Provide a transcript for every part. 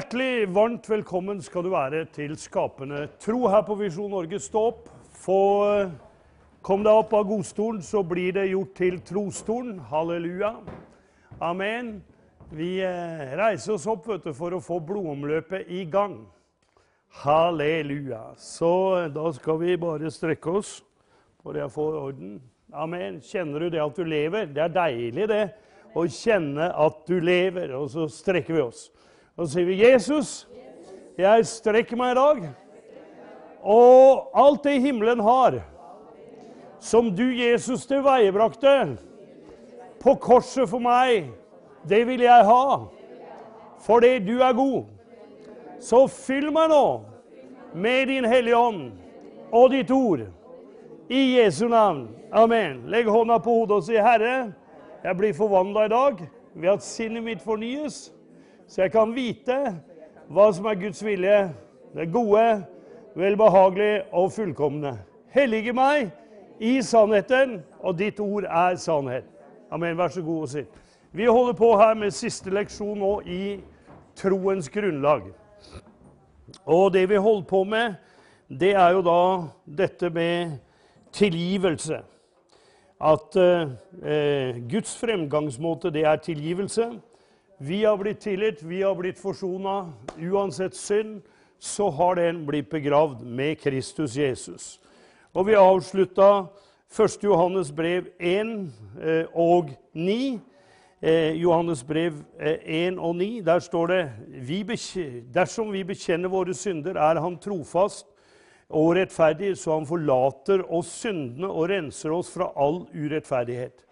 Hjertelig varmt velkommen skal du være til Skapende tro her på Visjon Norge. Stå opp. Få Kom deg opp av godstolen, så blir det gjort til trostolen. Halleluja. Amen. Vi eh, reiser oss opp vet du, for å få blodomløpet i gang. Halleluja. Så eh, da skal vi bare strekke oss for jeg får orden. Amen. Kjenner du det at du lever? Det er deilig, det. Å kjenne at du lever. Og så strekker vi oss. Og så sier vi, 'Jesus, jeg strekker meg i dag.' Og alt det himmelen har, som du, Jesus, tilveiebrakte på korset for meg, det vil jeg ha. Fordi du er god. Så fyll meg nå med din Hellige Ånd og ditt ord. I Jesu navn. Amen. Legg hånda på hodet og si, 'Herre, jeg blir forvandla i dag ved at sinnet mitt fornyes.' Så jeg kan vite hva som er Guds vilje, det gode, velbehagelige og fullkomne. Hellige meg i sannheten, og ditt ord er sannhet. Amen. Vær så god og sitt. Vi holder på her med siste leksjon nå i troens grunnlag. Og det vi holder på med, det er jo da dette med tilgivelse. At eh, Guds fremgangsmåte, det er tilgivelse. Vi har blitt tilgitt, vi har blitt forsona. Uansett synd så har den blitt begravd med Kristus Jesus. Og vi avslutta 1. Johannes brev 1 eh, og 9. Eh, Johannes brev 1 eh, og 9. Der står det vi Dersom vi bekjenner våre synder, er Han trofast og rettferdig, så Han forlater oss syndene og renser oss fra all urettferdighet.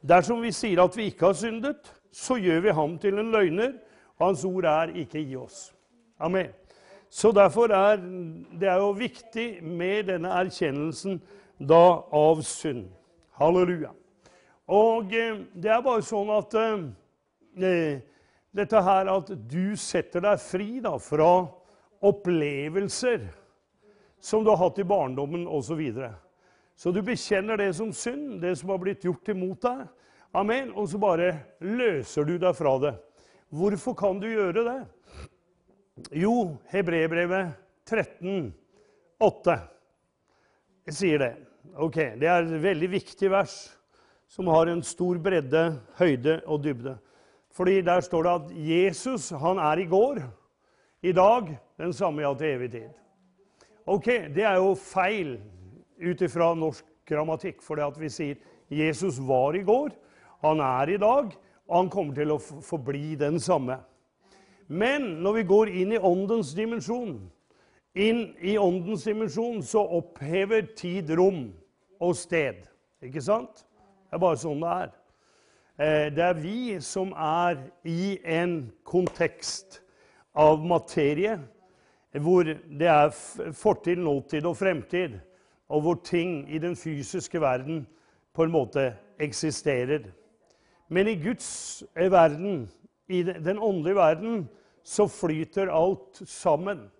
Dersom vi sier at vi ikke har syndet, så gjør vi ham til en løgner, hans ord er ikke i oss. Amen. Så derfor er det er jo viktig med denne erkjennelsen da av synd. Halleluja. Og eh, det er bare sånn at eh, eh, dette her at du setter deg fri da, fra opplevelser som du har hatt i barndommen osv. Så, videre. så du bekjenner det som synd, det som har blitt gjort imot deg. Amen. Og så bare løser du deg fra det. Hvorfor kan du gjøre det? Jo, Hebrebrevet 13, 8 sier det. Ok, Det er et veldig viktig vers som har en stor bredde, høyde og dybde. Fordi der står det at Jesus han er i går, i dag, den samme ja til evig tid. Ok, Det er jo feil ut ifra norsk grammatikk, for det at vi sier Jesus var i går, han er i dag, og han kommer til å forbli den samme. Men når vi går inn i åndens dimensjon, inn i åndens dimensjon, så opphever tid rom og sted. Ikke sant? Det er bare sånn det er. Eh, det er vi som er i en kontekst av materie hvor det er fortid, nåtid og fremtid, og hvor ting i den fysiske verden på en måte eksisterer. Men i Guds verden, i den åndelige verden, så flyter alt sammen.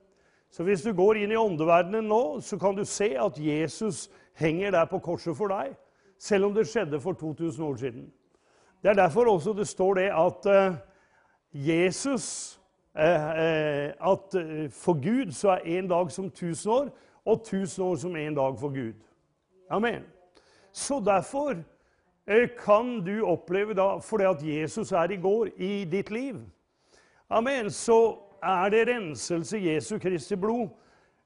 Så hvis du går inn i åndeverdenen nå, så kan du se at Jesus henger der på korset for deg, selv om det skjedde for 2000 år siden. Det er derfor også det står det at uh, Jesus uh, At for Gud så er én dag som tusen år, og tusen år som én dag for Gud. Amen. Så derfor Eh, kan du oppleve da, fordi at Jesus er i går i ditt liv, Amen, så er det renselse Jesu Kristi blod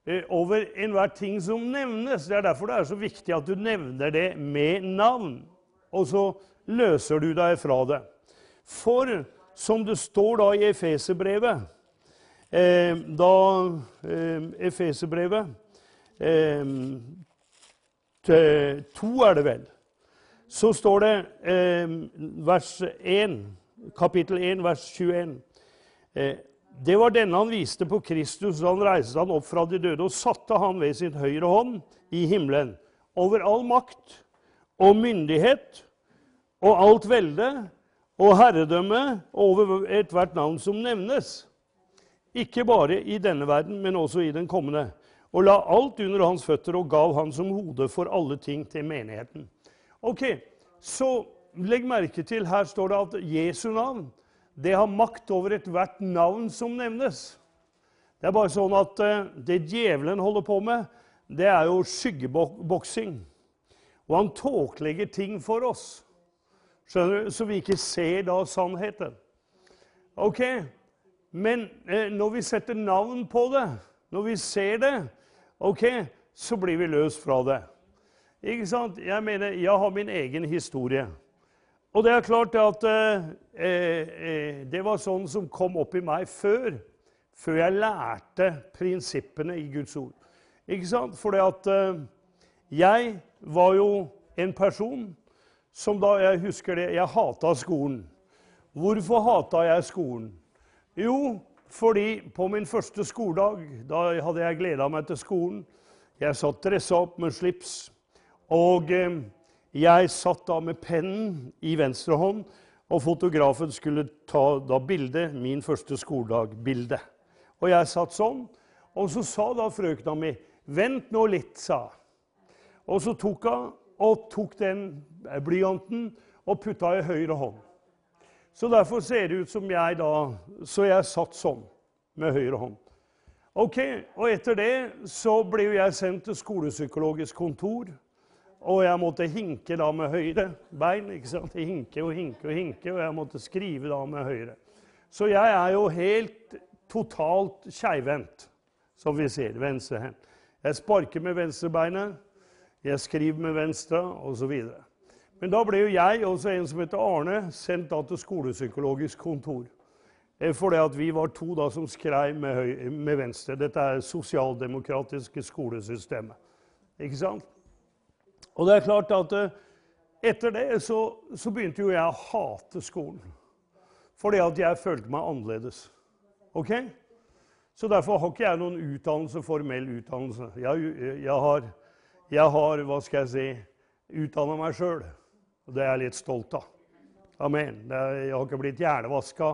eh, over enhver ting som nevnes. Det er derfor det er så viktig at du nevner det med navn. Og så løser du deg fra det. For som det står da i Efeserbrevet eh, Da eh, Efeserbrevet eh, To er det vel så står det eh, vers 1, kapittel 1, vers 21. Eh, det var denne han viste på Kristus da han reiste han opp fra de døde og satte han ved sin høyre hånd i himmelen, over all makt og myndighet og alt velde og herredømme over ethvert navn som nevnes. Ikke bare i denne verden, men også i den kommende. Og la alt under hans føtter og gav han som hode for alle ting til menigheten. Ok, Så legg merke til her står det at Jesu navn det har makt over ethvert navn som nevnes. Det er bare sånn at uh, det djevelen holder på med, det er jo skyggeboksing. Og han tåkelegger ting for oss, skjønner du, så vi ikke ser da sannheten. Ok, Men eh, når vi setter navn på det, når vi ser det, ok, så blir vi løst fra det. Ikke sant? Jeg mener, jeg har min egen historie. Og det er klart at eh, eh, det var sånn som kom opp i meg før. Før jeg lærte prinsippene i Guds ord. Ikke sant? Fordi at eh, jeg var jo en person som da Jeg husker det, jeg hata skolen. Hvorfor hata jeg skolen? Jo, fordi på min første skoledag da hadde jeg gleda meg til skolen. Jeg satt dressa opp med slips. Og eh, jeg satt da med pennen i venstre hånd, og fotografen skulle ta da bildet, min første skoledag-bilde. Og jeg satt sånn. Og så sa da frøkna mi 'Vent nå litt', sa hun. Og så tok hun og tok den blyanten og putta i høyre hånd. Så derfor ser det ut som jeg da Så jeg satt sånn med høyre hånd. Ok, Og etter det så ble jeg sendt til skolepsykologisk kontor. Og jeg måtte hinke da med høyre bein. ikke sant? Hinke og hinke og hinke, og jeg måtte skrive da med høyre. Så jeg er jo helt totalt keivhendt, som vi ser. Venstrehendt. Jeg sparker med venstrebeinet, jeg skriver med venstre osv. Men da ble jo jeg og en som heter Arne, sendt da til skolepsykologisk kontor. Eh, fordi at vi var to da som skrev med, med venstre. Dette er sosialdemokratiske skolesystemet. Ikke sant? Og det er klart at eh, etter det så, så begynte jo jeg å hate skolen. Fordi at jeg følte meg annerledes. Ok? Så derfor har ikke jeg noen utdannelse, formell utdannelse. Jeg, jeg, har, jeg har, hva skal jeg si, utdanna meg sjøl. Og det er jeg litt stolt av. Amen. Jeg har ikke blitt hjernevaska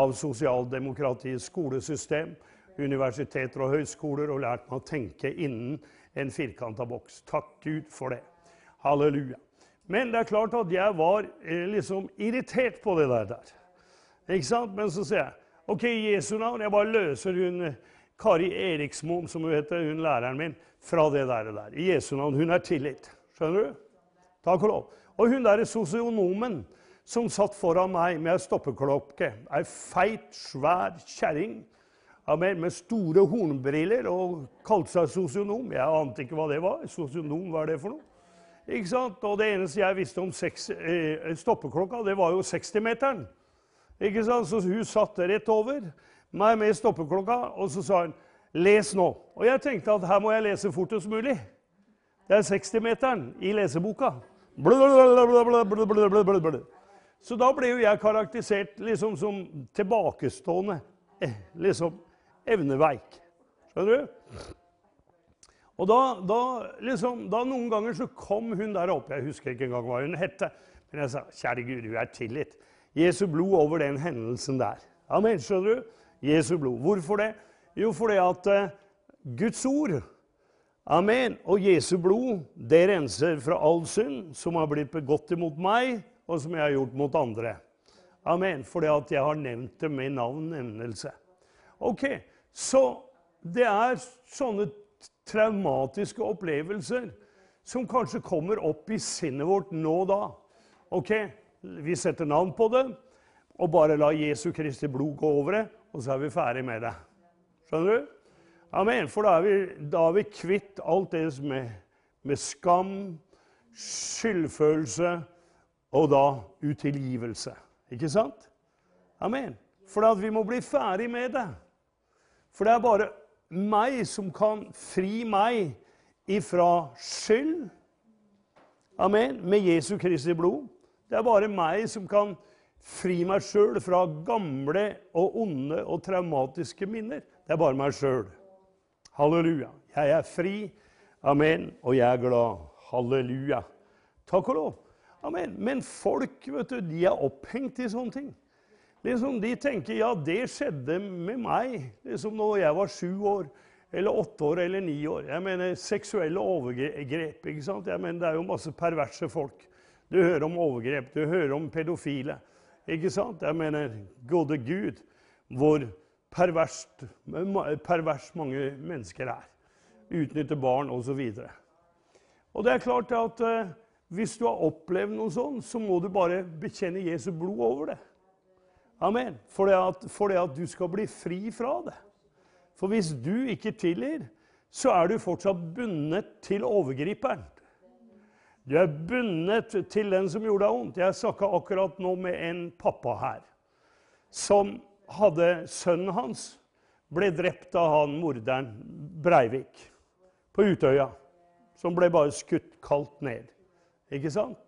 av sosialdemokratiets skolesystem, universiteter og høyskoler og lært meg å tenke innen en firkanta boks. Takk Gud for det. Halleluja. Men det er klart at jeg var eh, liksom irritert på det der. Ikke sant? Men så sier jeg OK, i Jesu navn. Jeg bare løser hun eh, Kari Eriksmoen, som hun heter, hun læreren min, fra det der. der. I Jesu navn. Hun er tilgitt. Skjønner du? Takk og lov. Og hun derre sosionomen som satt foran meg med ei stoppeklokke, ei feit, svær kjerring med store hornbriller og kalte seg sosionom. Jeg ante ikke hva det var. Sosionom, hva er det for noe? Ikke sant? Og det eneste jeg visste om seks, eh, stoppeklokka, det var jo 60-meteren. Ikke sant? Så hun satt rett over meg med stoppeklokka, og så sa hun 'Les nå'. Og jeg tenkte at her må jeg lese fortest mulig. Det er 60-meteren i leseboka. Så da ble jo jeg karakterisert liksom som tilbakestående, eh, liksom evneveik. Skjønner du? Og da, da, liksom, da noen ganger så kom hun der oppe. Jeg husker ikke engang hva hun hette. Men jeg sa 'Kjære Gud, du er tilgitt'. Jesu blod over den hendelsen der. Amen. Skjønner du? Jesu blod. Hvorfor det? Jo, fordi at uh, Guds ord Amen. Og Jesu blod det renser fra all synd som har blitt begått imot meg, og som jeg har gjort mot andre. Amen. Fordi at jeg har nevnt det med navn-nevnelse. Ok, Så det er sånne traumatiske opplevelser som kanskje kommer opp i sinnet vårt nå og da. Ok, vi setter navn på det, og bare la Jesu Kristi blod gå over det, og så er vi ferdig med det. Skjønner du? Amen. For da er vi, da er vi kvitt alt det med, med skam, skyldfølelse og da utilgivelse. Ikke sant? Amen. For vi må bli ferdig med det. For det er bare meg som kan fri meg ifra skyld. Amen. Med Jesu Kristi blod. Det er bare meg som kan fri meg sjøl fra gamle og onde og traumatiske minner. Det er bare meg sjøl. Halleluja. Jeg er fri. Amen. Og jeg er glad. Halleluja. Takk og lov. Amen. Men folk vet du, de er opphengt i sånne ting. Liksom, de tenker ja, det skjedde med meg liksom når jeg var sju år, eller åtte år eller ni år. Jeg mener seksuelle overgrep. ikke sant? Jeg mener, Det er jo masse perverse folk. Du hører om overgrep, du hører om pedofile. Ikke sant? Jeg mener, gode Gud, hvor perverst, pervers mange mennesker er. Utnytter barn osv. Og, så og det er klart at uh, hvis du har opplevd noe sånt, så må du bare bekjenne Jesu blod over det. Amen. For det, at, for at du skal bli fri fra det. For hvis du ikke tilgir, så er du fortsatt bundet til overgriperen. Du er bundet til den som gjorde deg vondt. Jeg snakka akkurat nå med en pappa her som hadde Sønnen hans ble drept av han morderen Breivik på Utøya. Som ble bare skutt kaldt ned. Ikke sant?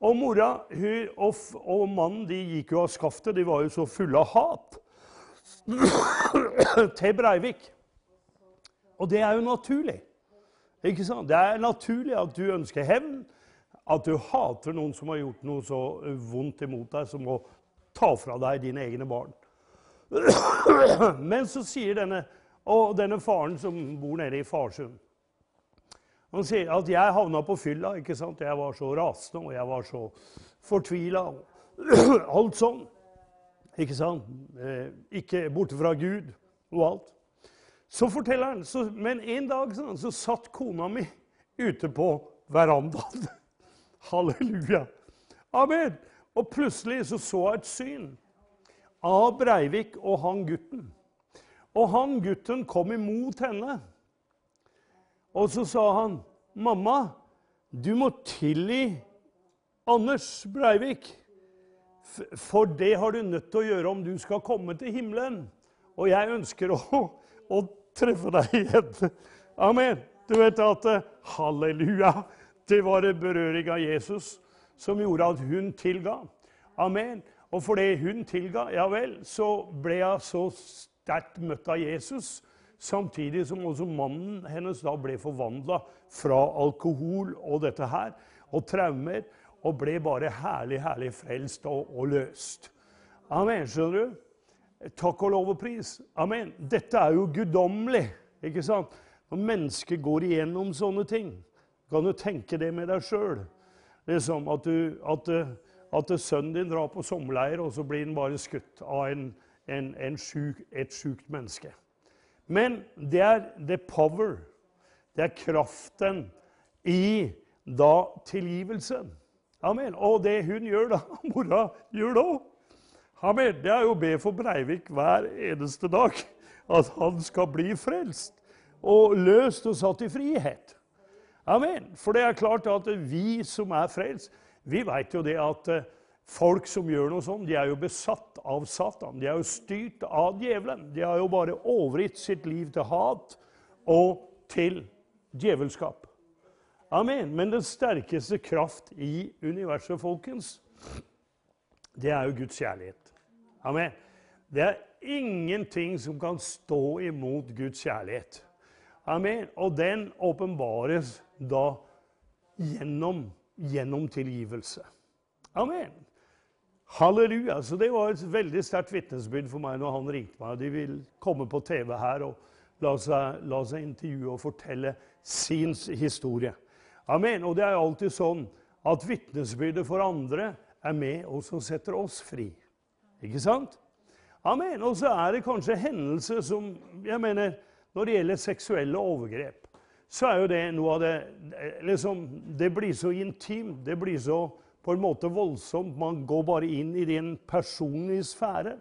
Og mora hun, og, og, mannen de gikk jo av skaftet. De var jo så fulle av hat til Breivik. Og det er jo naturlig. Ikke sant? Det er naturlig at du ønsker hevn, at du hater noen som har gjort noe så vondt imot deg som å ta fra deg dine egne barn. Men så sier denne, og denne faren som bor nede i Farsund Han sier at 'jeg havna på fylla'. ikke sant? Jeg var så rasende, og jeg var så fortvila. Alt sånn. Ikke sant? Eh, ikke borte fra Gud og alt. Så forteller han så, Men en dag sånn, så satt kona mi ute på verandaen. Halleluja. Amen. Og plutselig så så jeg et syn av Breivik og han gutten. Og han gutten kom imot henne. Og så sa han, 'Mamma, du må tilgi Anders Breivik.' For det har du nødt til å gjøre om du skal komme til himmelen. Og jeg ønsker å, å treffe deg igjen. Amen. Du vet at eh, halleluja, det var en berøring av Jesus som gjorde at hun tilga. Amen. Og fordi hun tilga, ja vel, så ble jeg så sterkt møtt av Jesus. Samtidig som også mannen hennes da ble forvandla fra alkohol og dette her, og traumer, og ble bare herlig, herlig frelst og, og løst. Amen. Skjønner du? Takk og lov og pris. Amen. Dette er jo guddommelig. ikke sant? Når mennesker går igjennom sånne ting, kan du tenke det med deg sjøl. Liksom at, du, at, at sønnen din drar på sommerleir, og så blir han bare skutt av en, en, en syk, et sjukt menneske. Men det er the power. Det er kraften i da tilgivelsen. Amen. Og det hun gjør da, mora gjør da. Amen. Det er jo å be for Breivik hver eneste dag. At han skal bli frelst og løst og satt i frihet. Amen. For det er klart at vi som er frelst, vi vet jo det at eh, folk som gjør noe sånt, de er jo besatt av Satan. De er jo styrt av djevelen. De har jo bare overgitt sitt liv til hat og til djevelskap. Amen. Men den sterkeste kraft i universet, folkens, det er jo Guds kjærlighet. Amen. Det er ingenting som kan stå imot Guds kjærlighet. Amen. Og den åpenbares da gjennom, gjennom tilgivelse. Amen. Halleluja. Så Det var et veldig sterkt vitnesbyrd for meg når han ringte meg. De vil komme på TV her og la seg, la seg intervjue og fortelle sin historie. Amen. Og det er alltid sånn at vitnesbyrdet for andre er med og som setter oss fri. Ikke sant? Amen. Og så er det kanskje hendelser som jeg mener, Når det gjelder seksuelle overgrep, så er jo det noe av det liksom, Det blir så intimt. Det blir så på en måte voldsomt. Man går bare inn i din personlige sfære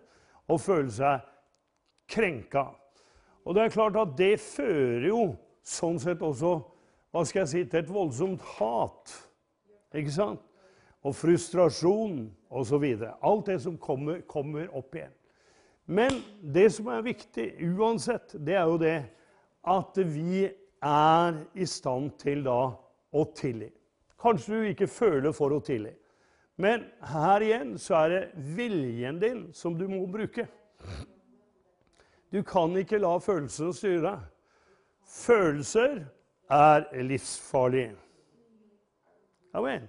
og føler seg krenka. Og det er klart at det fører jo sånn sett også hva skal jeg si, til et voldsomt hat. Ikke sant? Og frustrasjon osv. Alt det som kommer, kommer opp igjen. Men det som er viktig uansett, det er jo det at vi er i stand til da å tilgi. Kanskje du ikke føler for å tidlig. Men her igjen så er det viljen din som du må bruke. Du kan ikke la følelsene styre deg. Følelser er livsfarlige. Amen.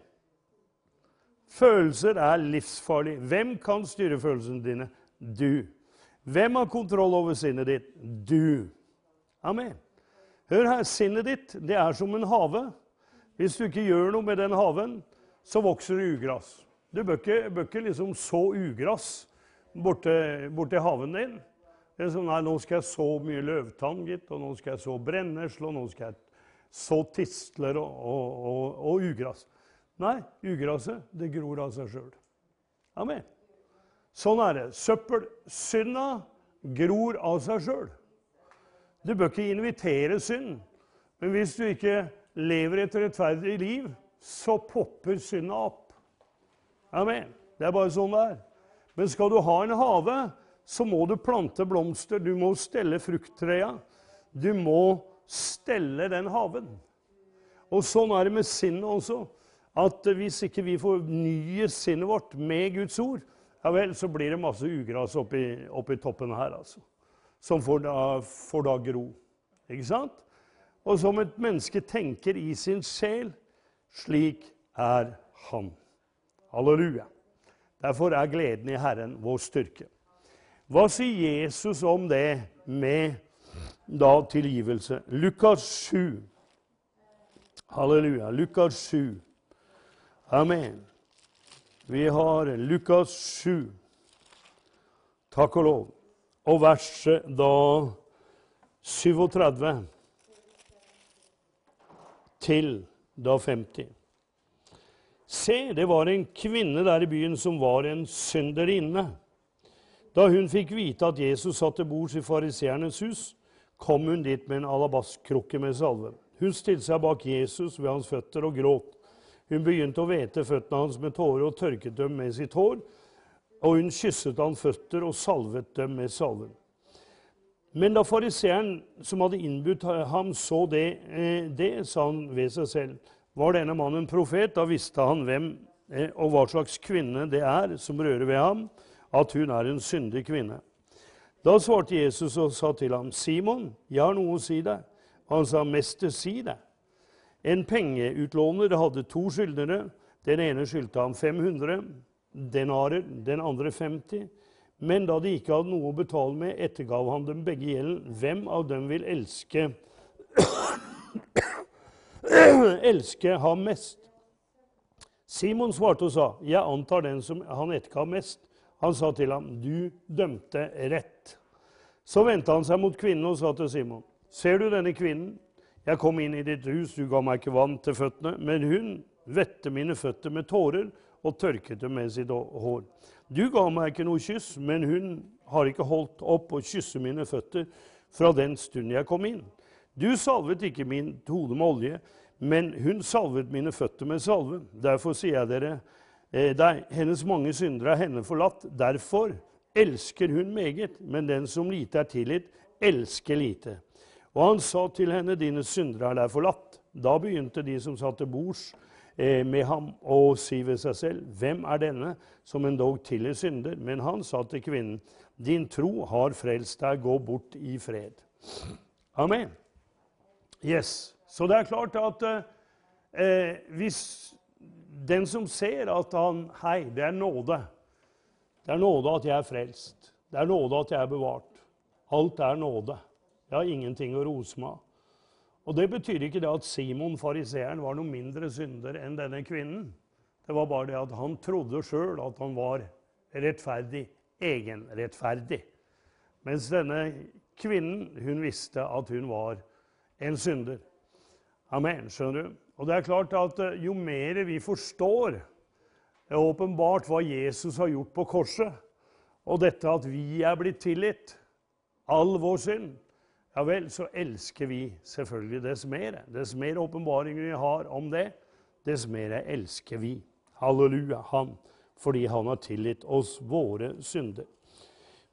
Følelser er livsfarlige. Hvem kan styre følelsene dine? Du. Hvem har kontroll over sinnet ditt? Du. Amen. Hør her, sinnet ditt det er som en hage. Hvis du ikke gjør noe med den haven, så vokser det ugras. Du bør ikke, bør ikke liksom så ugress borte, borte haven din. Det er sånn, nei, Nå skal jeg så mye løvtann, gitt, og nå skal jeg så brennesle, og nå skal jeg så tistler og, og, og, og ugras. Nei, ugraset, det gror av seg sjøl. Amen. Sånn er det. Søppel, synda, gror av seg sjøl. Du bør ikke invitere synd. Men hvis du ikke lever et rettferdig liv, så popper synda opp. Amen. Det er bare sånn det er. Men skal du ha en hage, så må du plante blomster. Du må stelle frukttrea. Du må stelle den haven. Og sånn er det med sinnet også. At hvis ikke vi fornyer sinnet vårt med Guds ord, ja vel, så blir det masse ugras oppi, oppi toppen her, altså. Som får da, får da gro. Ikke sant? Og som et menneske tenker i sin sjel, slik er han. Halleluja. Derfor er gleden i Herren vår styrke. Hva sier Jesus om det med da tilgivelse? Lukas 7. Halleluja. Lukas 7. Amen. Vi har Lukas 7. Takk og lov. Og verset da 37 til da 50. Se, det var en kvinne der i byen som var en synderinne. Da hun fikk vite at Jesus satt til bords i fariseernes hus, kom hun dit med en alabastkrukke med salve. Hun stilte seg bak Jesus ved hans føtter og gråt. Hun begynte å vete føttene hans med tårer og tørket dem med sitt hår. Og hun kysset han føtter og salvet dem med salven. Men da fariseeren som hadde innbudt ham, så det, eh, det, sa han ved seg selv. Var denne mannen profet, da visste han hvem eh, og hva slags kvinne det er som rører ved ham, at hun er en syndig kvinne. Da svarte Jesus og sa til ham, 'Simon, jeg har noe å si deg.' Han sa, 'Mester, si det.' En pengeutlåner hadde to skyldnere. Den ene skyldte ham 500 denarer, den andre 50. Men da de ikke hadde noe å betale med, ettergav han dem begge gjelden. Hvem av dem vil elske elske ham mest? Simon svarte og sa, 'Jeg antar den som han ettergav mest.' Han sa til ham, 'Du dømte rett.' Så vendte han seg mot kvinnen og sa til Simon, 'Ser du denne kvinnen? Jeg kom inn i ditt hus, du ga meg ikke vann til føttene.' 'Men hun vette mine føtter med tårer og tørket dem med sitt hår.' 'Du ga meg ikke noe kyss, men hun har ikke holdt opp å kysse mine føtter fra den stund jeg kom inn.' Du salvet ikke min hode med olje, men hun salvet mine føtter med salve. Derfor sier jeg dere eh, deg, hennes mange syndere er henne forlatt. Derfor elsker hun meget, men den som lite er tilgitt, elsker lite. Og han sa til henne, dine syndere er deg forlatt. Da begynte de som satt til bords med ham, og si ved seg selv, hvem er denne som endog tilgir synder? Men han sa til kvinnen, din tro har frelst deg, gå bort i fred. Amen. Yes. Så det er klart at eh, hvis den som ser at han Hei, det er nåde. Det er nåde at jeg er frelst. Det er nåde at jeg er bevart. Alt er nåde. Jeg har ingenting å rose meg av. Og Det betyr ikke det at Simon fariseeren var noe mindre synder enn denne kvinnen. Det var bare det at han trodde sjøl at han var rettferdig, egenrettferdig. Mens denne kvinnen hun visste at hun var en synder. Amen. skjønner du? Og det er klart at eh, Jo mer vi forstår det er åpenbart hva Jesus har gjort på korset, og dette at vi er blitt tilgitt, all vår synd, ja vel, så elsker vi selvfølgelig dess mer. Dess mer åpenbaringer vi har om det, dess mer elsker vi. Halleluja, Han, fordi han har tilgitt oss våre synder.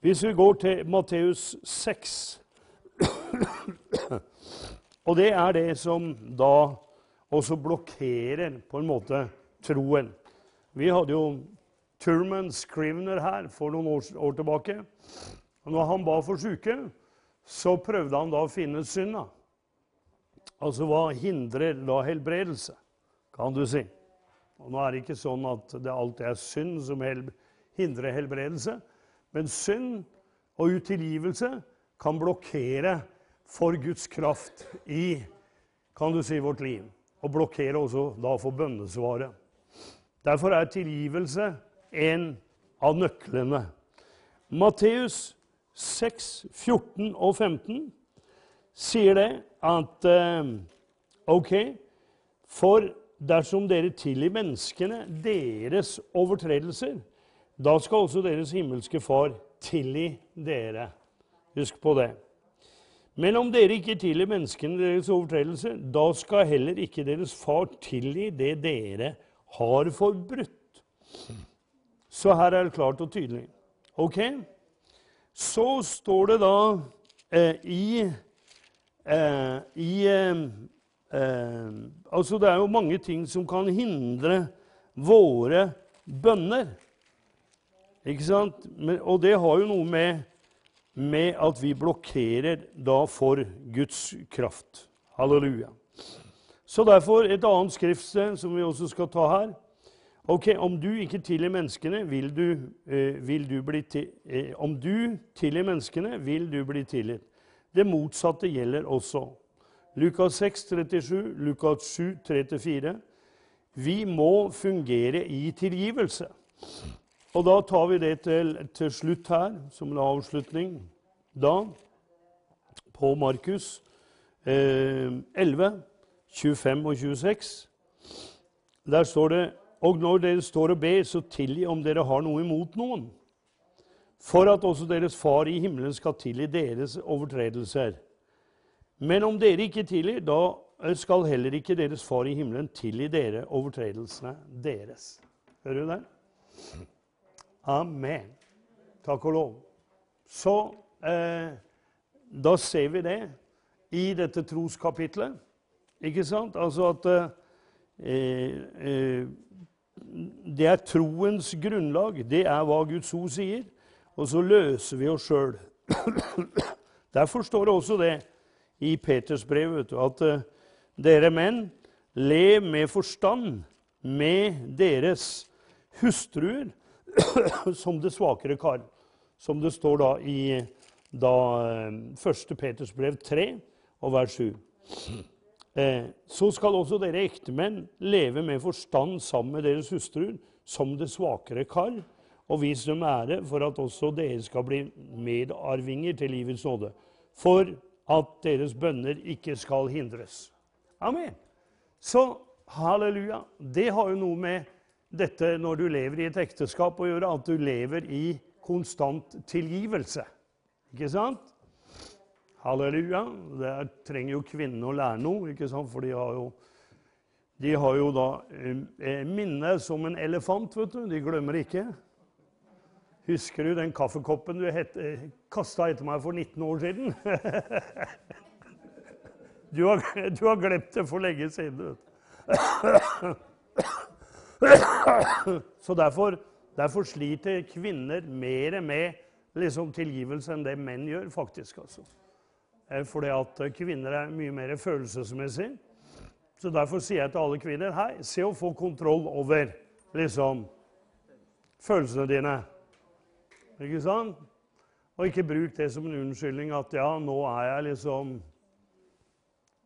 Hvis vi går til Matteus 6 og det er det som da også blokkerer på en måte troen. Vi hadde jo Turman Scrivener her for noen år, år tilbake. Og når han ba for syke, så prøvde han da å finne synda. Altså hva hindrer da helbredelse, kan du si. Og nå er det ikke sånn at det alltid er synd som hindrer helbredelse. Men synd og utilgivelse kan blokkere for Guds kraft i kan du si, vårt liv. Og blokkere også da for bønnesvaret. Derfor er tilgivelse en av nøklene. Matteus 6, 14 og 15 sier det at eh, OK, for dersom dere tilgir menneskene deres overtredelser, da skal også deres himmelske Far tilgi dere. Husk på det. Men om dere ikke tilgir menneskene deres overtredelser, da skal heller ikke deres far tilgi det dere har forbrutt. Så her er det klart og tydelig. Ok? Så står det da eh, i, eh, i eh, eh, Altså, det er jo mange ting som kan hindre våre bønner. Ikke sant? Men, og det har jo noe med med at vi blokkerer da for Guds kraft. Halleluja. Så derfor et annet skriftsted som vi også skal ta her. Ok, Om du ikke tilgir menneskene, vil du, eh, vil du bli til, eh, Om du tilgir menneskene, vil du bli tilgitt. Det motsatte gjelder også. Lukas 6, 37, Lukas 7, 3-4. Vi må fungere i tilgivelse. Og da tar vi det til, til slutt her, som en avslutning. Da, på Markus eh, 11, 25 og 26, der står det Og når dere står og ber, så tilgi om dere har noe imot noen. For at også deres Far i himmelen skal tilgi deres overtredelser. Men om dere ikke tilgir, da skal heller ikke deres Far i himmelen tilgi dere overtredelsene deres. Hører du det? Amen. Takk og lov. Så eh, da ser vi det i dette troskapitlet. Ikke sant? Altså at eh, det er troens grunnlag. Det er hva Guds ord sier. Og så løser vi oss sjøl. Derfor står det også det i Peters brev at eh, dere menn, lev med forstand med deres hustruer som det svakere kar. Som det står da i da, 1. Eh, Peters brev 3 og vers 7. Eh, så skal også dere ektemenn leve med forstand sammen med deres hustruer som det svakere kar, og vis dem ære for at også dere skal bli medarvinger til livets nåde, for at deres bønner ikke skal hindres. Amen. Så halleluja. Det har jo noe med dette når du lever i et ekteskap å gjøre, at du lever i konstant tilgivelse. Ikke sant? Halleluja. Der trenger jo kvinnene å lære noe, ikke sant? for de har jo, de har jo da eh, minne som en elefant, vet du. De glemmer ikke. Husker du den kaffekoppen du het, eh, kasta etter meg for 19 år siden? du, har, du har glemt det for lenge siden. Så derfor, derfor, sliter kvinner mer med liksom, tilgivelse enn det menn gjør, faktisk. altså. Eh, fordi at kvinner er mye mer følelsesmessige. Så derfor sier jeg til alle kvinner hei, se å få kontroll over liksom, følelsene dine. Ikke sant? Og ikke bruk det som en unnskyldning at ja, nå er jeg liksom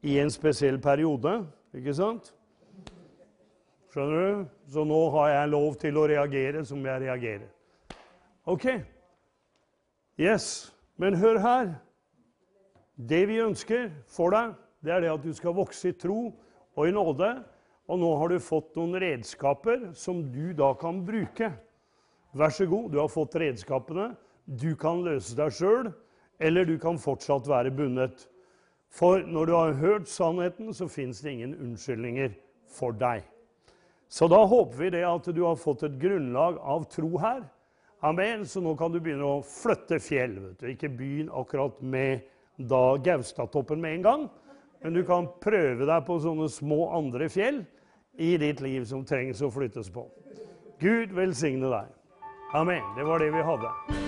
i en spesiell periode. Ikke sant? Skjønner du? Så nå har jeg lov til å reagere som jeg reagerer. OK. Yes. Men hør her. Det vi ønsker for deg, det er det at du skal vokse i tro og i nåde. Og nå har du fått noen redskaper som du da kan bruke. Vær så god, du har fått redskapene. Du kan løse deg sjøl, eller du kan fortsatt være bundet. For når du har hørt sannheten, så fins det ingen unnskyldninger for deg. Så da håper vi det at du har fått et grunnlag av tro her. Amen. Så nå kan du begynne å flytte fjell. Ikke begynn akkurat med da Gaustatoppen med en gang. Men du kan prøve deg på sånne små andre fjell i ditt liv som trengs å flyttes på. Gud velsigne deg. Amen. Det var det vi hadde.